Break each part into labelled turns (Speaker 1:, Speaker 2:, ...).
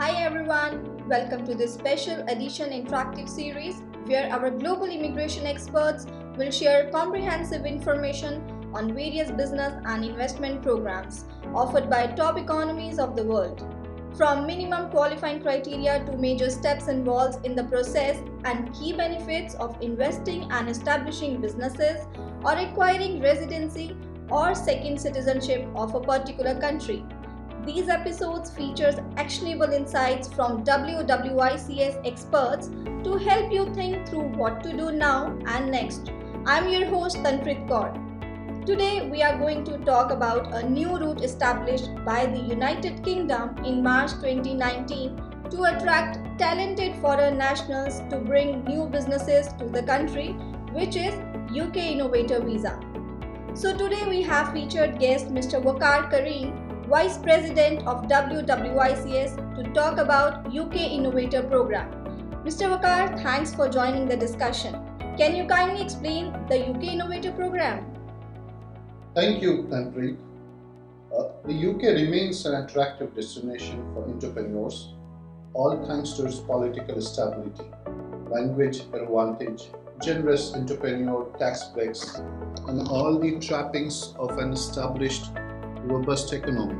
Speaker 1: Hi everyone, welcome to this special edition interactive series where our global immigration experts will share comprehensive information on various business and investment programs offered by top economies of the world. From minimum qualifying criteria to major steps involved in the process and key benefits of investing and establishing businesses or acquiring residency or second citizenship of a particular country. These episodes features actionable insights from WWICS experts to help you think through what to do now and next. I'm your host Tanpreet Kaur. Today we are going to talk about a new route established by the United Kingdom in March 2019 to attract talented foreign nationals to bring new businesses to the country, which is UK Innovator Visa. So today we have featured guest Mr. Waquar Karim, Vice President of WWICS to talk about UK Innovator Program. Mr. Waquar, thanks for joining the discussion. Can you kindly explain the UK Innovator Program?
Speaker 2: Thank you, Tanpreet. Uh, the UK remains an attractive destination for entrepreneurs, all thanks to its political stability, language advantage, generous entrepreneur tax breaks, and all the trappings of an established, robust economy.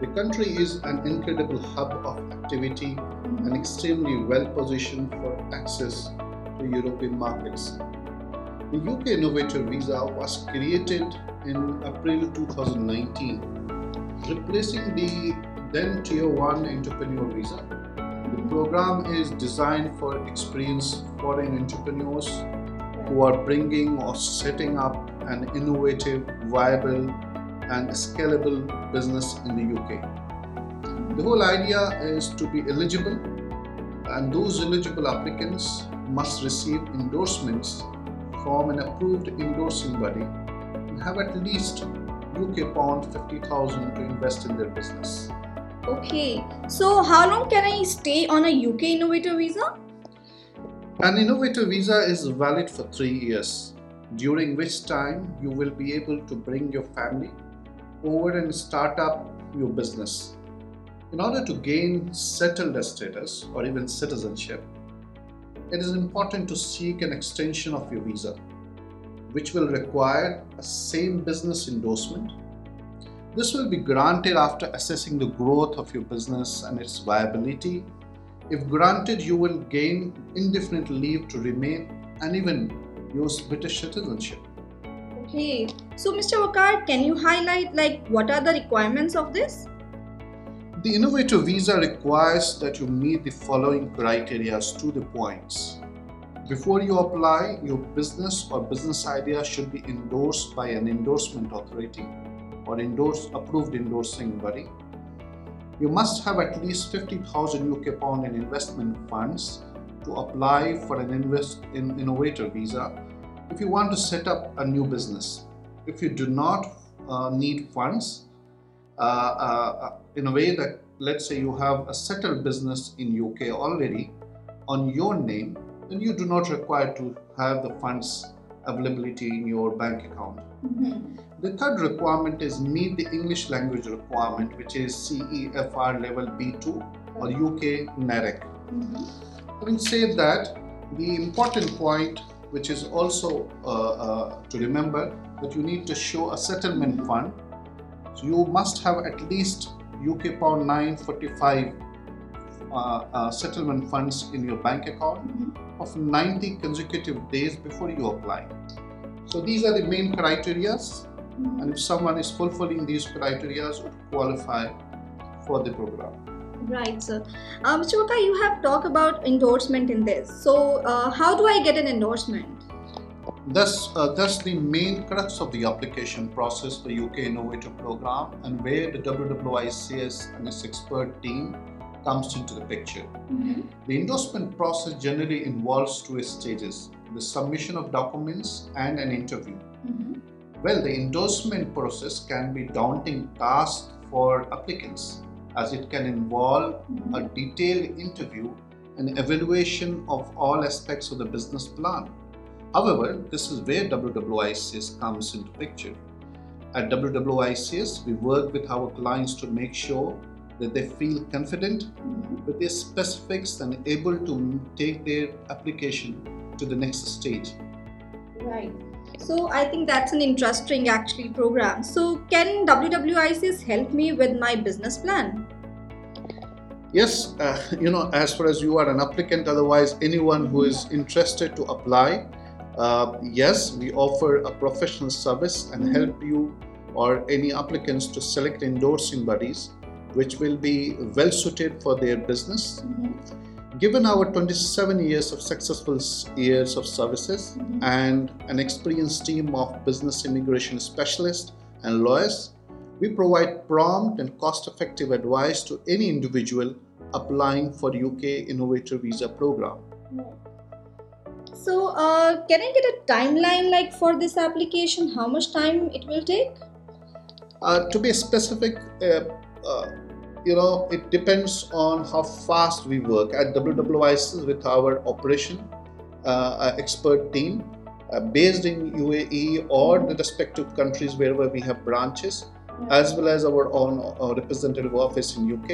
Speaker 2: The country is an incredible hub of activity and extremely well positioned for access to European markets. The UK Innovator Visa was created in April 2019, replacing the then Tier 1 Entrepreneur Visa. The program is designed for experienced foreign entrepreneurs who are bringing or setting up an innovative, viable, and scalable business in the UK. The whole idea is to be eligible, and those eligible applicants must receive endorsements from an approved endorsing body and have at least UK pound 50,000 to invest in their business.
Speaker 1: Okay, so how long can I stay on a UK Innovator Visa?
Speaker 2: An innovator visa is valid for 3 years, during which time you will be able to bring your family over and start up your business. In order to gain settled status or even citizenship, it is important to seek an extension of your visa, which will require a same business endorsement. This will be granted after assessing the growth of your business and its viability. If granted, you will gain indefinite leave to remain and even use British citizenship.
Speaker 1: Okay, so Mr. Waquar, can you highlight like what are the requirements of this?
Speaker 2: The innovator visa requires that you meet the following criteria to the points. Before you apply, your business or business idea should be endorsed by an endorsement authority or endorse, approved endorsing body. You must have at least 50,000 UK pound in investment funds to apply for an invest in innovator visa if you want to set up a new business. If you do not uh, need funds, uh, uh, in a way that let's say you have a settled business in UK already on your name, then you do not require to have the funds availability in your bank account.
Speaker 1: Mm-hmm.
Speaker 2: The third requirement is meet the English language requirement, which is CEFR level B2 or UK NARIC.
Speaker 1: Mm-hmm.
Speaker 2: Having said that, the important point, which is also uh, uh, to remember, that you need to show a settlement fund. So you must have at least UK pound 945 uh, uh, settlement funds in your bank account
Speaker 1: Mm-hmm.
Speaker 2: of 90 consecutive days before you apply. So these are the main criterias, and if someone is fulfilling these criterias, would qualify for the program.
Speaker 1: Right, sir. Mr. Waquar, you have talked about endorsement in this. So, uh, how do I get an endorsement?
Speaker 2: Thus, uh, thus the main crux of the application process for UK Innovator Program and where the WWICS and its expert team comes into the picture.
Speaker 1: Mm-hmm.
Speaker 2: The endorsement process generally involves two stages the submission of documents and an interview.
Speaker 1: Mm-hmm.
Speaker 2: Well, the endorsement process can be daunting task for applicants as it can involve a detailed interview and evaluation of all aspects of the business plan. However, this is where WWICS comes into picture. At WWICS, we work with our clients to make sure that they feel confident with their specifics and able to take their application to the next stage.
Speaker 1: Right. So I think that's an interesting actually program. So can WWICs help me with my business plan?
Speaker 2: Yes, uh, you know, as far as you are an applicant, otherwise anyone who is interested to apply, uh, yes, we offer a professional service and help you or any applicants to select endorsing bodies which will be well suited for their business. Given our 27 years of successful years of services
Speaker 1: Mhm.
Speaker 2: and an experienced team of business immigration specialists and lawyers, we provide prompt and cost effective advice to any individual applying for UK Innovator Visa program.
Speaker 1: So uh, can I get a timeline like for this application? How much time it will take?
Speaker 2: Uh, to be specific, uh, uh, you know, it depends on how fast we work at WWIC with our operation uh, uh, expert team uh, based in UAE or the respective countries wherever we have branches, as well as our own uh, representative office in UK.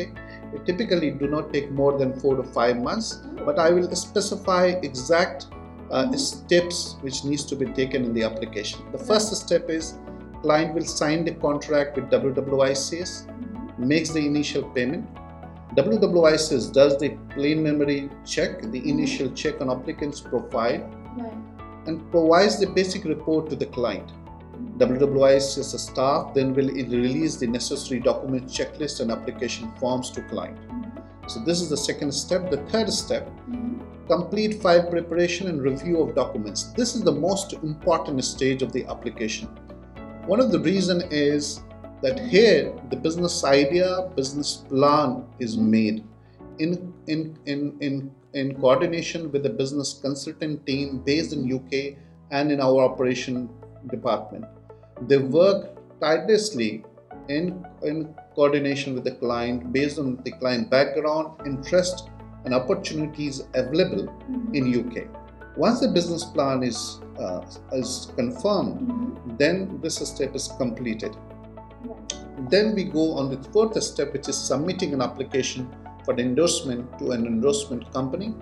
Speaker 2: It typically do not take more than four to five months, but I will specify exact uh, steps which needs to be taken in the application. The first step is client will sign the contract with WWICS, makes the initial payment. WWICS does the plain memory check, the initial check on applicant's profile,
Speaker 1: Right.
Speaker 2: and provides the basic report to the client. WWICS staff then will release the necessary document checklist and application forms to client. So this is the second step. The third step complete file preparation and review of documents. This is the most important stage of the application. One of the reason is that here the business idea, business plan is made in in in in, in coordination with the business consultant team based in UK and in our operation department. They work tirelessly in in coordination with the client based on the client background, interest, and opportunities available in UK. Once the business plan is uh, is confirmed, then this step is completed. Then we go on the fourth step, which is submitting an application for the endorsement to an endorsement company,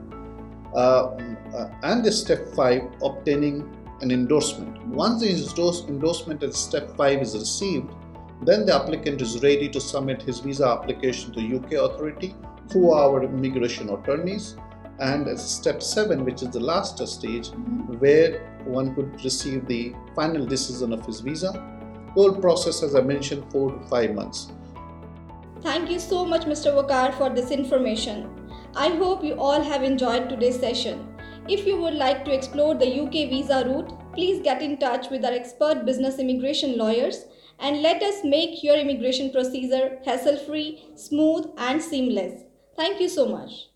Speaker 2: uh, uh, and the step five, obtaining an endorsement. Once the endorse- endorsement at step five is received, then the applicant is ready to submit his visa application to UK authority through our immigration attorneys. And step seven, which is the last stage, mm-hmm. where one could receive the final decision of his visa. Whole process, as I mentioned, four to five months.
Speaker 1: Thank you so much, Mr. Waquar, for this information. I hope you all have enjoyed today's session. If you would like to explore the UK visa route, please get in touch with our expert business immigration lawyers and let us make your immigration procedure hassle free, smooth, and seamless. Thank you so much.